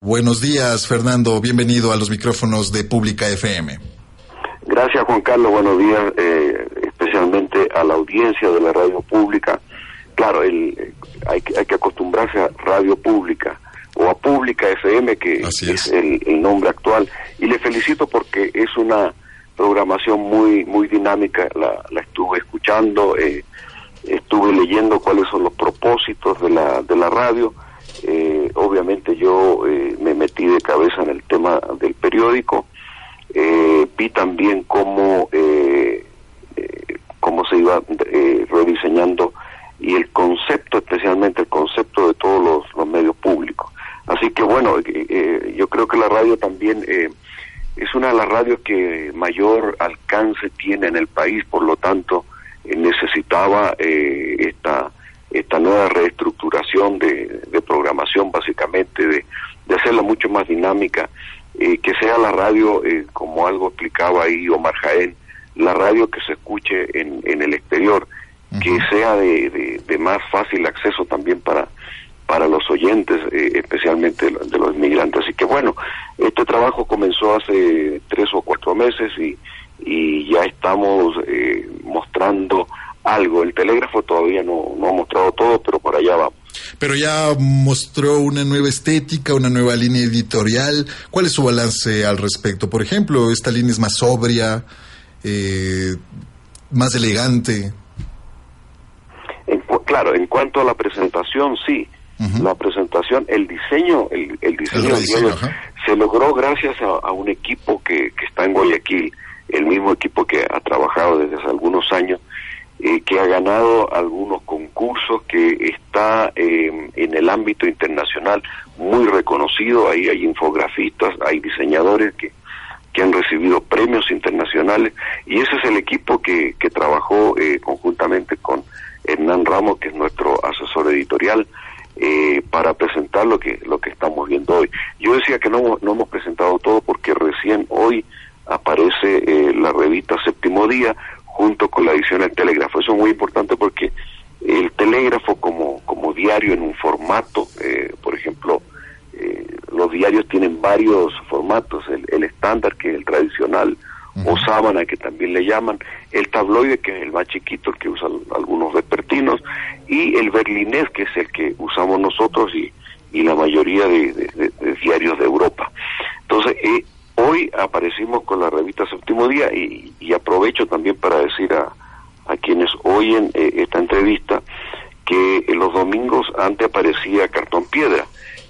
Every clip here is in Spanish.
Buenos días, Fernando. Bienvenido a los micrófonos de Pública FM. Gracias, Juan Carlos. Buenos días, eh, especialmente a la audiencia de la radio pública. Claro, el, hay, hay que acostumbrarse a radio pública o a Pública FM, que es, el, nombre actual. Y le felicito porque es una programación muy muy dinámica. La, la estuve escuchando, eh, estuve leyendo cuáles son los propósitos de la, de la radio eh, obviamente yo eh, me metí de cabeza en el tema del periódico, eh, vi también cómo, cómo se iba rediseñando y el concepto, especialmente el concepto de todos los, los medios públicos. Así que bueno, yo creo que la radio también es una de las radios que mayor alcance tiene en el país, por lo tanto necesitaba esta esta nueva reestructuración de, programación básicamente, de, hacerla mucho más dinámica, eh, que sea la radio, eh, como algo explicaba ahí Omar Jaén, la radio que se escuche en, en el exterior, que sea de, de, más fácil acceso también para, para los oyentes, eh, especialmente de los inmigrantes. Así que bueno, este trabajo comenzó hace tres o cuatro meses y, y ya estamos mostrando algo. El telégrafo todavía no, no ha mostrado todo, pero por allá vamos. Pero ya mostró una nueva estética, una nueva línea editorial. ¿Cuál es su balance al respecto? Por ejemplo, esta línea es más sobria, eh, más elegante. claro, en cuanto a la presentación, sí. La presentación, el diseño, el, el diseño, se logró gracias a, un equipo que, que está en Guayaquil, el mismo equipo que ha trabajado desde hace algunos años eh, que ha ganado algunos concursos, que está eh, en el ámbito internacional muy reconocido, ahí hay infografistas, hay diseñadores que, que han recibido premios internacionales y ese es el equipo que, que trabajó eh, conjuntamente con Hernán Ramos, que es nuestro asesor editorial, para presentar lo que, lo que estamos viendo hoy. Yo decía que no, no hemos presentado todo porque recién hoy aparece la revista Séptimo Día, junto con la edición del telégrafo. Eso es muy importante porque el telégrafo como, como diario en un formato, eh, por ejemplo, eh, los diarios tienen varios formatos, el, estándar que es el tradicional, o sábana que también le llaman, el tabloide que es el más chiquito, el que usan algunos vespertinos, y el berlinés que es el que usamos nosotros y, y la mayoría de, diarios de Europa. Entonces, eh, Hoy aparecimos con la revista Séptimo Día y, aprovecho también para decir a, a quienes oyen eh, esta entrevista que los domingos antes aparecía Cartón Piedra.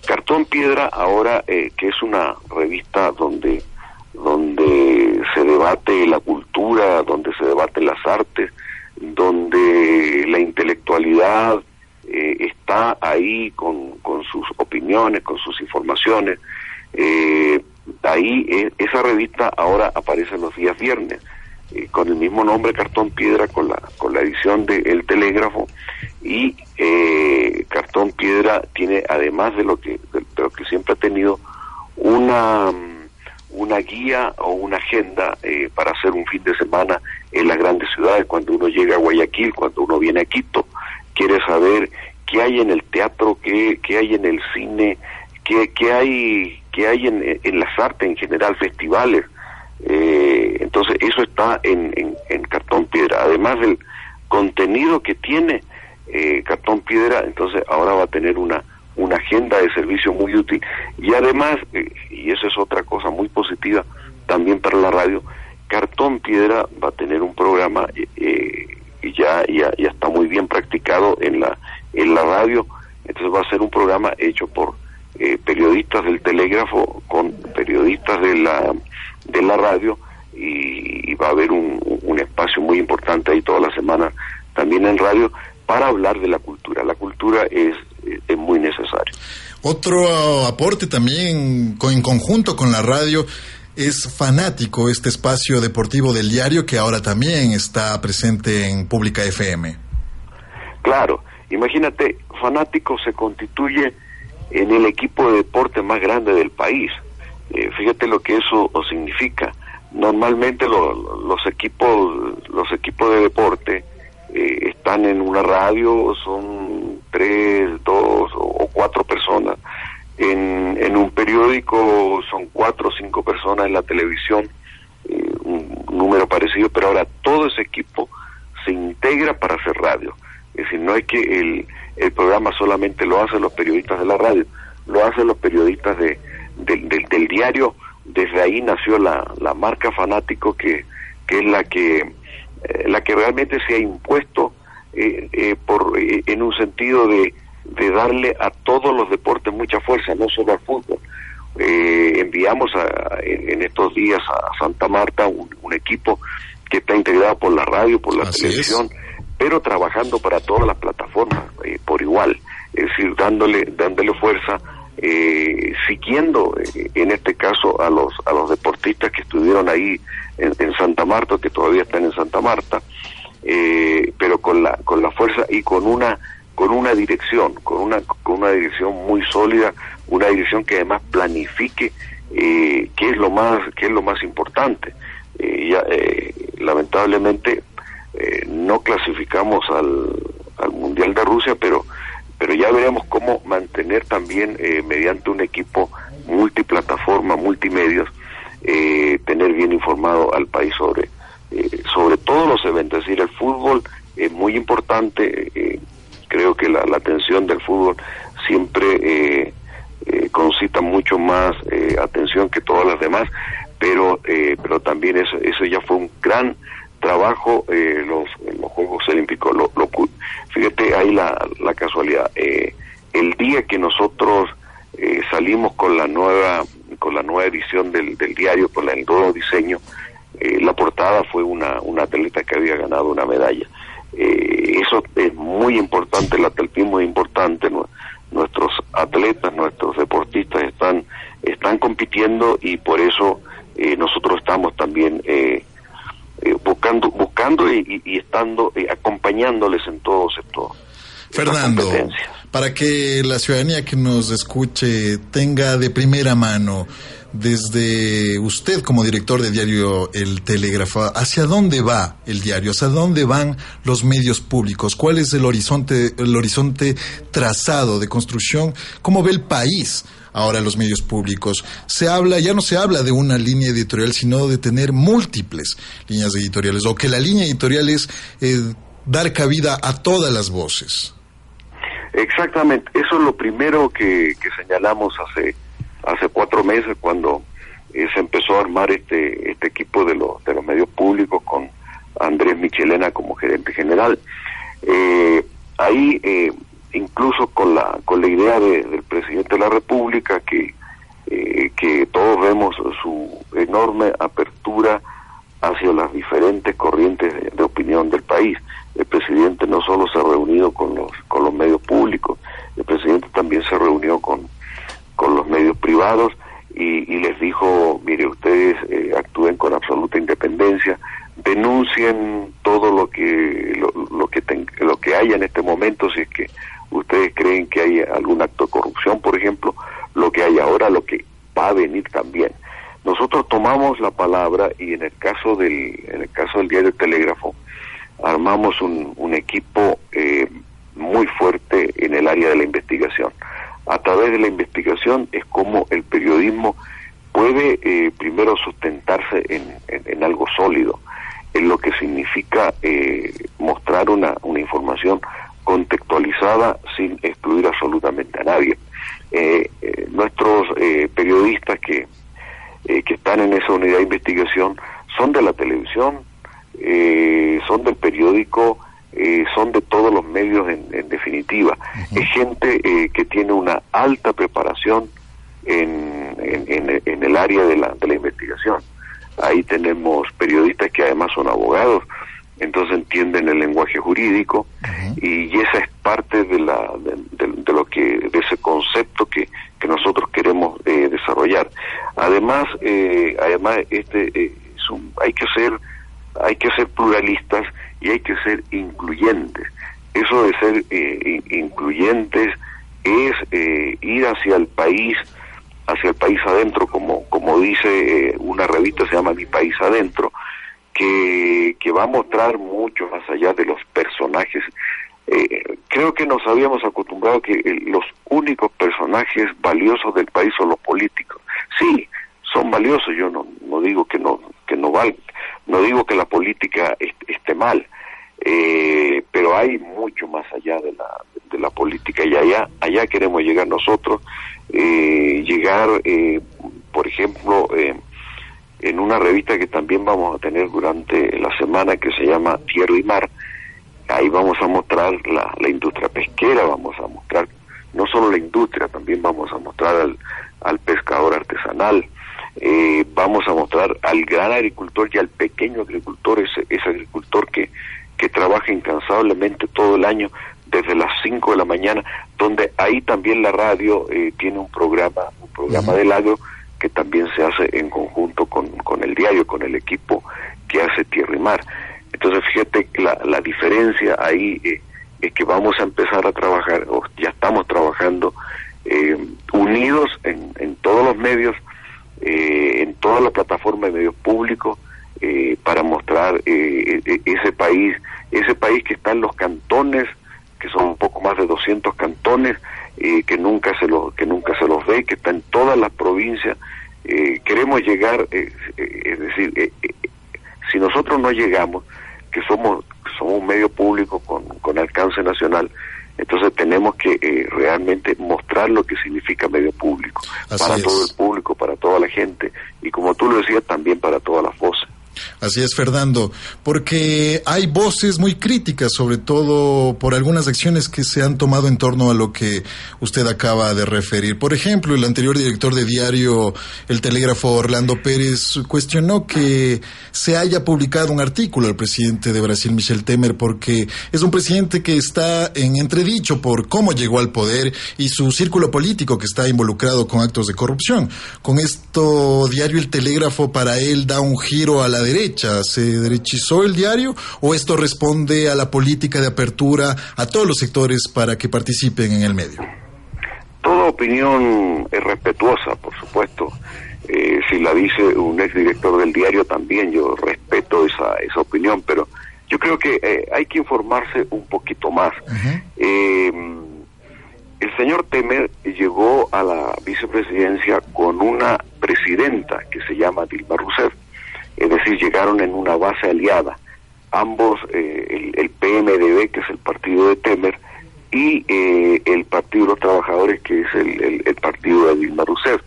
Cartón Piedra ahora eh, que es una revista donde donde se debate la cultura, donde se debaten las artes, donde la intelectualidad eh, está ahí con, con, sus opiniones, con sus informaciones. Eh, ahí eh, esa revista ahora aparece los días viernes eh, con el mismo nombre Cartón Piedra con la con la edición de El Telégrafo. Y eh, Cartón Piedra tiene además de lo que de, lo que siempre ha tenido una una guía o una agenda para hacer un fin de semana en las grandes ciudades cuando uno llega a Guayaquil cuando uno viene a Quito. Quiere saber qué hay en el teatro qué, qué hay en el cine qué, qué hay que hay en, las artes en general, festivales. Eh, entonces eso está en, en, cartón piedra. Además del contenido que tiene eh, cartón piedra, entonces ahora va a tener una, una agenda de servicio muy útil. Y además, eh, y eso es otra cosa muy positiva también para la radio, cartón piedra va a tener un programa y ya, ya, ya está muy bien practicado en la, en la radio, entonces va a ser un programa hecho por eh, periodistas del telégrafo con periodistas de la, de la radio y, va a haber un, un, espacio muy importante ahí toda la semana también en radio para hablar de la cultura. La cultura es, es muy necesario. Otro aporte también en conjunto con la radio es fanático este espacio deportivo del diario que ahora también está presente en Pública FM. Claro, imagínate, fanático se constituye en el equipo de deporte más grande del país. Eh, fíjate lo que eso significa. Normalmente los equipos los equipos de deporte eh, están en una radio, son tres, dos o cuatro personas. En, en un periódico son cuatro o cinco personas en la televisión, eh, un número parecido, pero ahora todo ese equipo se integra para hacer radio. Es decir, no es que el, el programa solamente lo hacen los periodistas de la radio, lo hacen los periodistas de, del diario. Desde ahí nació la, la marca fanático que, que es la que, eh, la que realmente se ha impuesto eh, eh, por, en un sentido de, de darle a todos los deportes mucha fuerza, no solo al fútbol. enviamos a, en, estos días a Santa Marta un, equipo que está integrado por la radio, por la televisión pero trabajando para todas las plataformas eh, por igual, es decir, dándole, dándole fuerza, eh, siguiendo eh, en este caso a los, a los deportistas que estuvieron ahí en, Santa Marta, que todavía están en Santa Marta, pero con la, con la fuerza y con una, con una dirección, con una, con una dirección muy sólida, una dirección que además planifique qué es lo más, qué es lo más importante. ya, lamentablemente eh, no clasificamos al, al Mundial de Rusia, pero, pero ya veremos cómo mantener también eh, mediante un equipo multiplataforma, multimedios, eh, tener bien informado al país sobre, sobre todos los eventos. Es decir, el fútbol es muy importante, creo que la, atención del fútbol siempre concita mucho más atención que todas las demás, pero, pero también eso, eso ya fue un gran trabajo eh, los, los Juegos Olímpicos. Lo, fíjate ahí la, la casualidad. Eh, el día que nosotros eh, salimos con la nueva con la nueva edición del, del diario, con el nuevo diseño, eh, la portada fue una, una atleta que había ganado una medalla. eso es muy importante, el atletismo es importante, nuestros atletas, nuestros deportistas están, están compitiendo y por eso nosotros estamos también eh, eh, buscando, buscando y, estando eh, acompañándoles en todo sector. Fernando, para que la ciudadanía que nos escuche tenga de primera mano, desde usted como director de diario El Telégrafo, ¿hacia dónde va el diario? ¿Hacia dónde van los medios públicos? ¿Cuál es el horizonte, el horizonte trazado de construcción? ¿Cómo ve el país? Ahora los medios públicos. Se habla, ya no se habla de una línea editorial, sino de tener múltiples líneas editoriales, o que la línea editorial es eh, dar cabida a todas las voces. Exactamente, eso es lo primero que, señalamos hace hace cuatro meses cuando eh, se empezó a armar este este equipo de los de los medios públicos con Andrés Michelena como gerente general. Eh, ahí incluso con la con la idea del presidente de la República que eh, que todos vemos su enorme apertura hacia las diferentes corrientes de, opinión del país. El presidente no solo se ha reunido con los con los medios públicos, el presidente también se reunió con con los medios privados y, les dijo, mire, ustedes eh, actúen con absoluta independencia, denuncien todo lo que lo, lo que lo que haya en este momento si es que ustedes creen que hay algún acto de corrupción, por ejemplo, lo que hay ahora, lo que va a venir también. Nosotros tomamos la palabra y en el caso del, en el caso del diario Telégrafo, armamos un, un equipo eh, muy fuerte en el área de la investigación. A través de la investigación es como el periodismo puede eh, primero sustentarse en, en, algo sólido, en lo que significa eh, mostrar una, una información contextualizada sin excluir absolutamente a nadie. Eh, eh, nuestros eh, periodistas que, que están en esa unidad de investigación son de la televisión, son del periódico, son de todos los medios en, definitiva. Es gente que tiene una alta preparación en, en, en el área de la, de la investigación. Ahí tenemos periodistas que además son abogados, entonces entienden el lenguaje jurídico y, esa es parte de, la, de, lo que de ese concepto que, que nosotros queremos eh, desarrollar. Además, eh, además este eh, es un, hay que ser hay que ser pluralistas y hay que ser incluyentes. Eso de ser incluyentes es ir hacia el país hacia el país adentro, como, como dice una revista, se llama Mi País Adentro, que, que va a mostrar mucho más allá de los personajes. Eh, creo que nos habíamos acostumbrado que eh, los únicos personajes valiosos del país son los políticos. Sí, son valiosos, yo no, no digo que no, que no valgan, no digo que la política esté mal, eh, pero hay mucho más allá de la, de la política y allá, allá queremos llegar nosotros, llegar, por ejemplo, en una revista que también vamos a tener durante la semana que se llama Tierra y Mar. Ahí vamos a mostrar la, industria pesquera, vamos a mostrar no solo la industria, también vamos a mostrar al, al pescador artesanal, eh, vamos a mostrar al gran agricultor y al pequeño agricultor, ese, ese agricultor que, que trabaja incansablemente todo el año desde las 5 de la mañana, donde ahí también la radio eh, tiene un programa, un programa del agro que también se hace en conjunto con, con el diario, con el equipo que hace Tierra y Mar. Entonces, fíjate la, la diferencia ahí eh, es que vamos a empezar a trabajar, o ya estamos trabajando eh, unidos en, en, todos los medios, eh, en toda la plataforma de medios públicos, para mostrar ese país, ese país que está en los cantones, que son un poco más de 200 cantones, eh, que nunca se los que nunca se los ve, que está en todas las provincias. Eh, queremos llegar, eh, es decir, si nosotros no llegamos, que somos somos un medio público con, con alcance nacional, entonces tenemos que realmente mostrar lo que significa medio público para todo el público, para toda la gente y como tú lo decías también para todas las voces. Así es, Fernando, porque hay voces muy críticas, sobre todo por algunas acciones que se han tomado en torno a lo que usted acaba de referir. Por ejemplo, el anterior director de diario El Telégrafo, Orlando Pérez, cuestionó que se haya publicado un artículo al presidente de Brasil, Michel Temer, porque es un presidente que está en entredicho por cómo llegó al poder y su círculo político que está involucrado con actos de corrupción. Con esto, diario El Telégrafo para él da un giro a la derecha? ¿Se derechizó el diario o esto responde a la política de apertura a todos los sectores para que participen en el medio? Toda opinión es respetuosa, por supuesto. Eh, si la dice un exdirector del diario también, yo respeto esa, esa opinión, pero yo creo que eh, hay que informarse un poquito más. Eh, el señor Temer llegó a la vicepresidencia con una presidenta que se llama Dilma Rousseff es decir, llegaron en una base aliada. Ambos, eh, el, PMDB, que es el partido de Temer, y eh, el Partido de los Trabajadores, que es el, el, partido de Dilma Rousseff.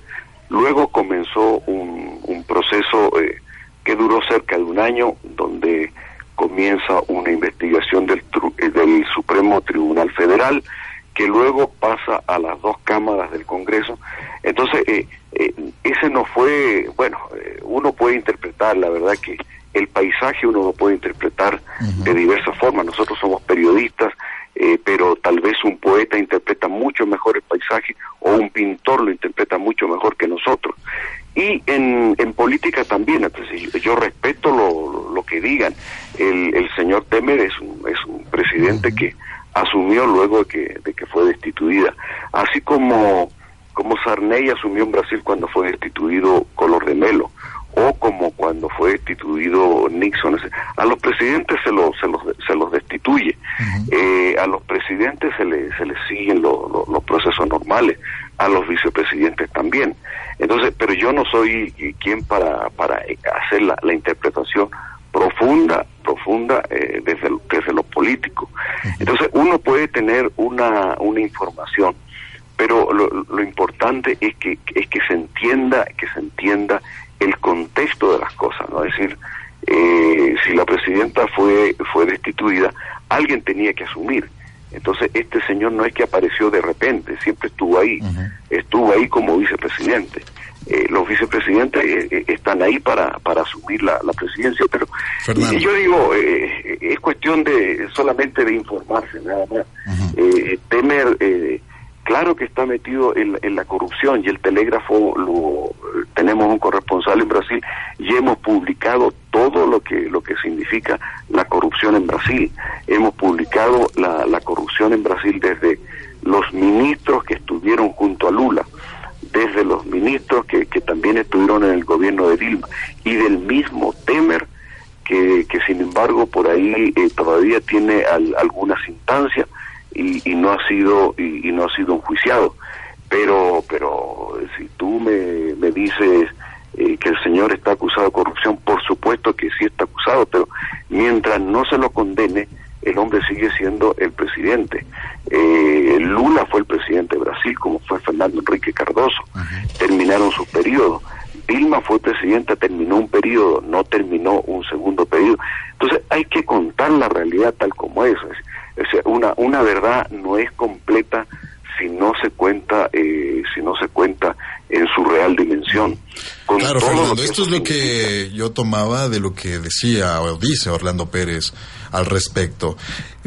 Luego comenzó un, un proceso eh, que duró cerca de un año, donde comienza una investigación del, del Supremo Tribunal Federal, que luego pasa a las dos cámaras del Congreso. Entonces, eh, eh, ese no fue, bueno, eh, uno puede interpretar, la verdad que el paisaje uno lo puede interpretar de diversas formas. Nosotros somos periodistas, pero tal vez un poeta interpreta mucho mejor el paisaje o un pintor lo interpreta mucho mejor que nosotros. Y en, en política también, entonces yo, respeto lo, lo, que digan. El, el señor Temer es un, es un presidente que asumió luego de que, de que fue destituida. Así como, como Sarney asumió en Brasil cuando fue destituido Color de Melo, o como cuando fue destituido Nixon. A los presidentes se los, se los, se los destituye, eh, a los presidentes se les, se les siguen los procesos normales, a los vicepresidentes también. Entonces, pero yo no soy quien para, para hacer la, la interpretación profunda, profunda eh, desde, desde lo político. Entonces uno puede tener una, una información, pero lo, lo, importante es que, es que se entienda, que se entienda el contexto de las cosas, ¿no? Es decir, eh, si la presidenta fue, fue destituida, alguien tenía que asumir. Entonces, este señor no es que apareció de repente, siempre estuvo ahí, estuvo ahí como vicepresidente. eh, los vicepresidentes eh, están ahí para, para asumir la, presidencia, pero yo digo, es cuestión de solamente de informarse, nada más. temer, claro que está metido en, en, la corrupción y el telégrafo lo tenemos un corresponsal en Brasil y hemos publicado todo lo que lo que significa la corrupción en Brasil. Hemos publicado la, la corrupción en Brasil desde los ministros que estuvieron junto a Lula, desde los ministros que, que también estuvieron en el gobierno de Dilma y del mismo Temer que, que sin embargo por ahí eh, todavía tiene algunas instancias y, y, no ha sido y, no ha sido enjuiciado pero pero si tú me, me dices eh, que el señor está acusado de corrupción por supuesto que sí está acusado pero mientras no se lo condene el hombre sigue siendo el presidente. Eh, Lula fue el presidente de Brasil, como fue Fernando Enrique Cardoso. Terminaron su periodo. Dilma fue presidenta, terminó un periodo, no terminó un segundo periodo. Entonces hay que contar la realidad tal como es. Es una, una verdad no es completa si no se cuenta, eh, si no se cuenta en su real dimensión. claro, Fernando, esto es lo que yo tomaba de lo que decía o dice Orlando Pérez al respecto.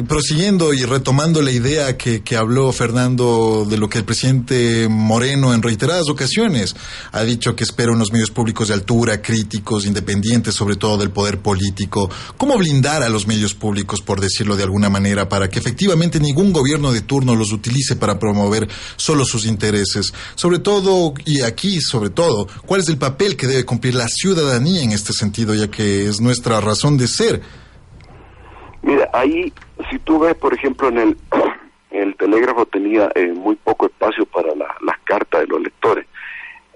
prosiguiendo y retomando la idea que, que habló Fernando de lo que el presidente Moreno en reiteradas ocasiones ha dicho que espera unos medios públicos de altura, críticos, independientes, sobre todo del poder político. ¿Cómo blindar a los medios públicos, por decirlo de alguna manera, para que efectivamente ningún gobierno de turno los utilice para promover solo sus intereses? Sobre todo, y aquí sobre todo, ¿cuál es el papel que debe cumplir la ciudadanía en este sentido, ya que es nuestra razón de ser? Mira, ahí, si tú ves, por ejemplo, en el, el telégrafo tenía eh, muy poco espacio para las cartas de los lectores.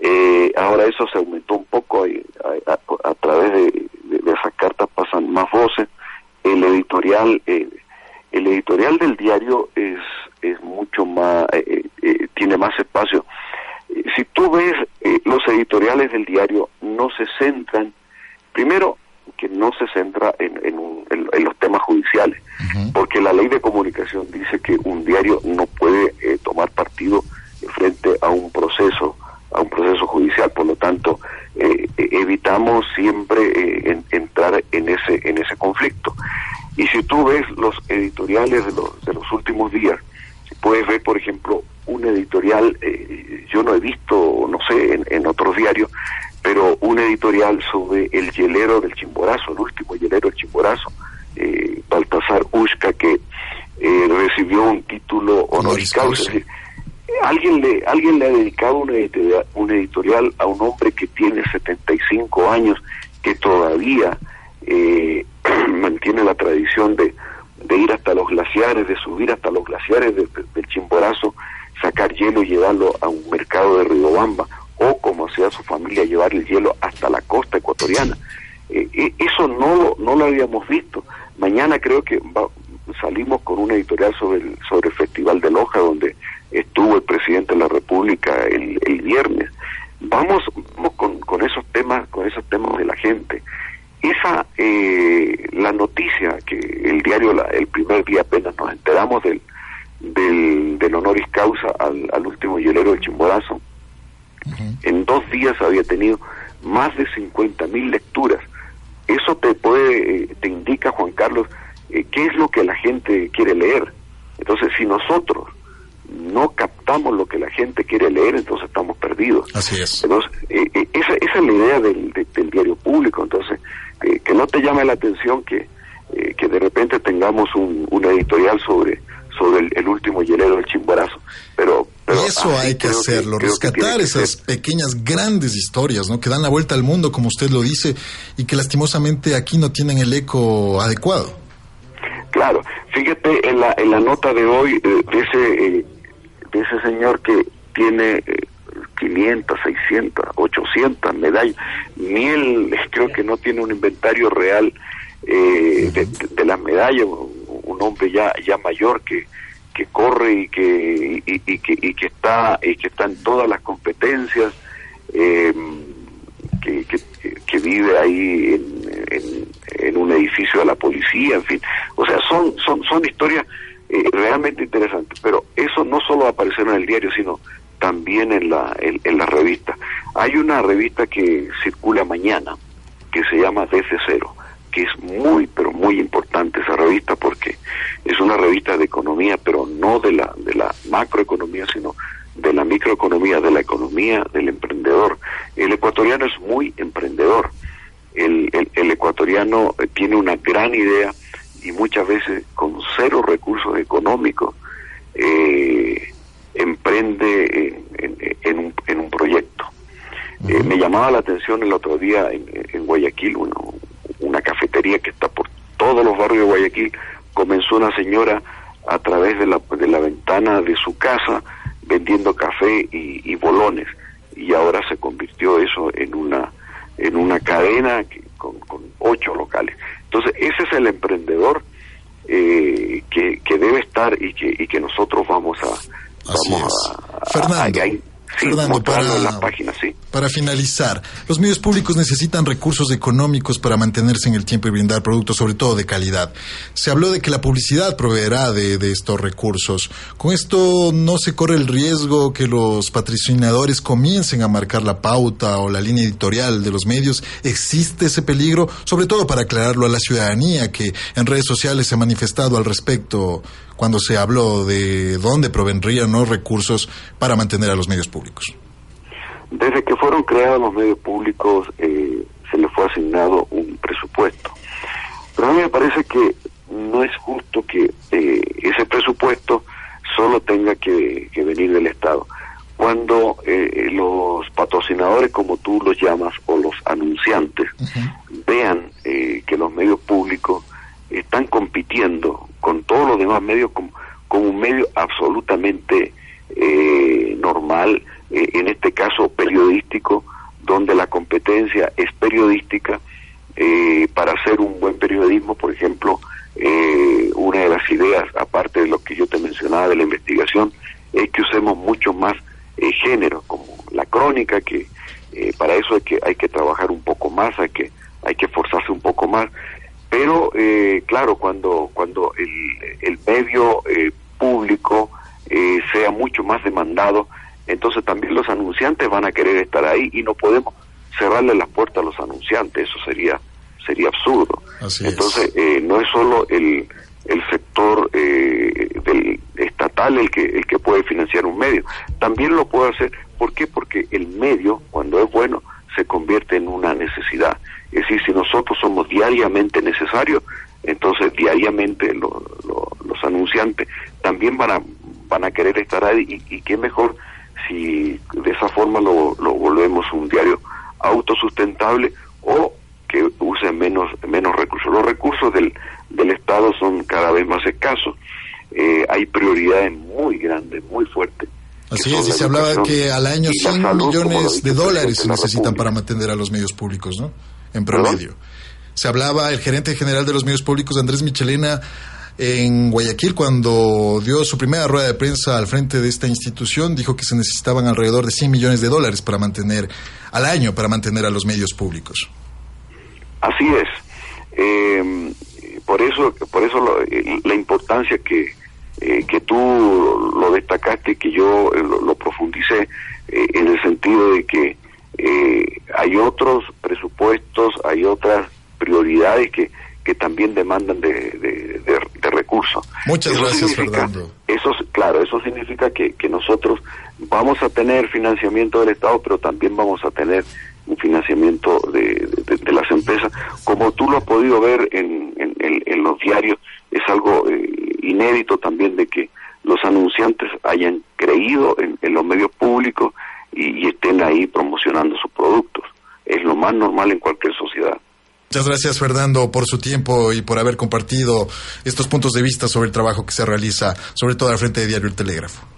Eh, ahora eso se aumentó un poco a, través de, esas cartas pasan más voces. El editorial, eh, el editorial del diario es es mucho más, tiene más espacio. Si tú ves los editoriales del diario no se centran, primero que no se centra en, en, los temas judiciales, porque la ley de comunicación dice que un diario no puede eh, tomar partido frente a un proceso, a un proceso judicial, por lo tanto eh, evitamos siempre eh, entrar en ese en ese conflicto. Y si tú ves los editoriales de los, de los últimos días, puedes ver, por ejemplo, un editorial, yo no he visto, no sé, en, en otros diarios, pero un editorial sobre el hielero del Chimborazo, el último hielero del Chimborazo, eh, Baltasar Ushka, que eh, recibió un título honoris causa. alguien le, alguien le ha dedicado una editorial, un editorial a un hombre que tiene 75 años, que todavía eh, mantiene la tradición de, de ir hasta los glaciares, de subir hasta los glaciares del Chimborazo, sacar hielo y llevarlo a un mercado de Riobamba o como sea su familia llevar el hielo hasta la costa ecuatoriana. Eh, eh, eso no, no lo habíamos visto. Mañana creo que salimos con una editorial sobre el, sobre el Festival de Loja, donde estuvo el presidente de la República el, viernes. Vamos, vamos con, con, esos temas, con esos temas de la gente. Esa, eh, la noticia que el diario, la, el primer día apenas nos enteramos del, del, honoris causa al, al último hielero del Chimborazo, dos días había tenido más de 50 mil lecturas. Eso te puede, eh, te indica, Juan Carlos, eh, qué es lo que la gente quiere leer. Entonces, si nosotros no captamos lo que la gente quiere leer, entonces estamos perdidos. Así es. Entonces, eh, esa, esa, es la idea del, del diario público. Entonces, que no te llame la atención que, que de repente tengamos un, un editorial sobre sobre el, último hielero del Chimborazo. Eso hay que hacerlo, rescatar esas pequeñas, grandes historias, ¿no? Que dan la vuelta al mundo, como usted lo dice, y que lastimosamente aquí no tienen el eco adecuado. Claro, fíjate en la, en la nota de hoy eh, de, ese, eh, de ese señor que tiene 500, 600, 800 medallas, ni él creo que no tiene un inventario real eh, de, de, las medallas, un hombre ya ya mayor que que corre y que y, que y que está y que está en todas las competencias eh, que, que, vive ahí en, en, un edificio de la policía en fin. O sea son son son historias eh, realmente interesantes. Pero eso no solo va a aparecer en el diario sino también en la en, la revista Hay una revista que circula mañana que se llama DC0, que es muy, pero muy importante esa revista porque es una revista de economía, pero no de la, de la macroeconomía, sino de la microeconomía, de la economía del emprendedor. El ecuatoriano es muy emprendedor. El, el, ecuatoriano eh, tiene una gran idea y muchas veces con cero recursos económicos eh, emprende en, un, en, un, proyecto. Eh, me llamaba la atención el otro día en, Guayaquil, una cafetería que está por todos los barrios de Guayaquil, comenzó una señora a través de la, de la ventana de su casa vendiendo café y, bolones. Y ahora se convirtió eso en una en una cadena con, ocho locales. Entonces ese es el emprendedor eh, que, que debe estar y que y que nosotros vamos a vamos a, Fernando, para, la página, sí. para finalizar, los medios públicos necesitan recursos económicos para mantenerse en el tiempo y brindar productos, sobre todo de calidad. Se habló de que la publicidad proveerá de, de estos recursos. Con esto no se corre el riesgo que los patrocinadores comiencen a marcar la pauta o la línea editorial de los medios. ¿Existe ese peligro? Sobre todo para aclararlo a la ciudadanía que en redes sociales se ha manifestado al respecto cuando se habló de dónde provendrían los recursos para mantener a los medios públicos? Desde que fueron creados los medios públicos eh, se les fue asignado un presupuesto. Pero a mí me parece que no es justo que eh, ese presupuesto solo tenga que, venir del Estado. Cuando eh, los patrocinadores, como tú los llamas, o los anunciantes, vean que los medios públicos están compitiendo con todos los demás medios como, un medio absolutamente eh, normal, eh, en este caso periodístico, donde la competencia es periodística. Eh, para hacer un buen periodismo, por ejemplo, una de las ideas, aparte de lo que yo te mencionaba de la investigación, es que usemos mucho más género, como la crónica, que para eso hay que, hay que trabajar un poco más, hay que, hay que esforzarse un poco más pero eh, claro cuando cuando el, medio eh, público eh, sea mucho más demandado entonces también los anunciantes van a querer estar ahí y no podemos cerrarle las puertas a los anunciantes. Eso sería sería absurdo. Entonces no es solo el el sector del estatal el que el que puede financiar un medio. También lo puede hacer. ¿por qué? porque el medio cuando es bueno se convierte en una necesidad es decir, si nosotros somos diariamente necesarios, entonces diariamente los anunciantes también van a, van a querer estar ahí y, qué mejor si de esa forma lo, volvemos un diario autosustentable o que use menos, menos recursos. Los recursos del, del Estado son cada vez más escasos. Eh, hay prioridades muy grandes, muy fuertes. Así es, y se hablaba que al año 100 millones de dólares se necesitan para mantener a los medios públicos, ¿no? en promedio. Se hablaba el gerente general de los medios públicos, Andrés Michelena, en Guayaquil cuando dio su primera rueda de prensa al frente de esta institución, dijo que se necesitaban alrededor de 100 millones de dólares para mantener al año, para mantener a los medios públicos. Así es. Eh, por eso, por eso la importancia que, eh, que tú lo destacaste, que yo eh, lo, profundicé, en el sentido de que hay otros presupuestos, hay otras prioridades que, que también demandan de, de, recursos. Muchas gracias, Fernando. Eso, claro, eso significa que, que nosotros vamos a tener financiamiento del Estado, pero también vamos a tener un financiamiento de, de, las empresas. Como tú lo has podido ver en, en, los diarios, es algo eh, inédito también de que los anunciantes hayan creído en, los medios públicos y, estén ahí promocionando sus productos es lo más normal en cualquier sociedad. Muchas gracias Fernando por su tiempo y por haber compartido estos puntos de vista sobre el trabajo que se realiza, sobre todo al frente de Diario El Telégrafo.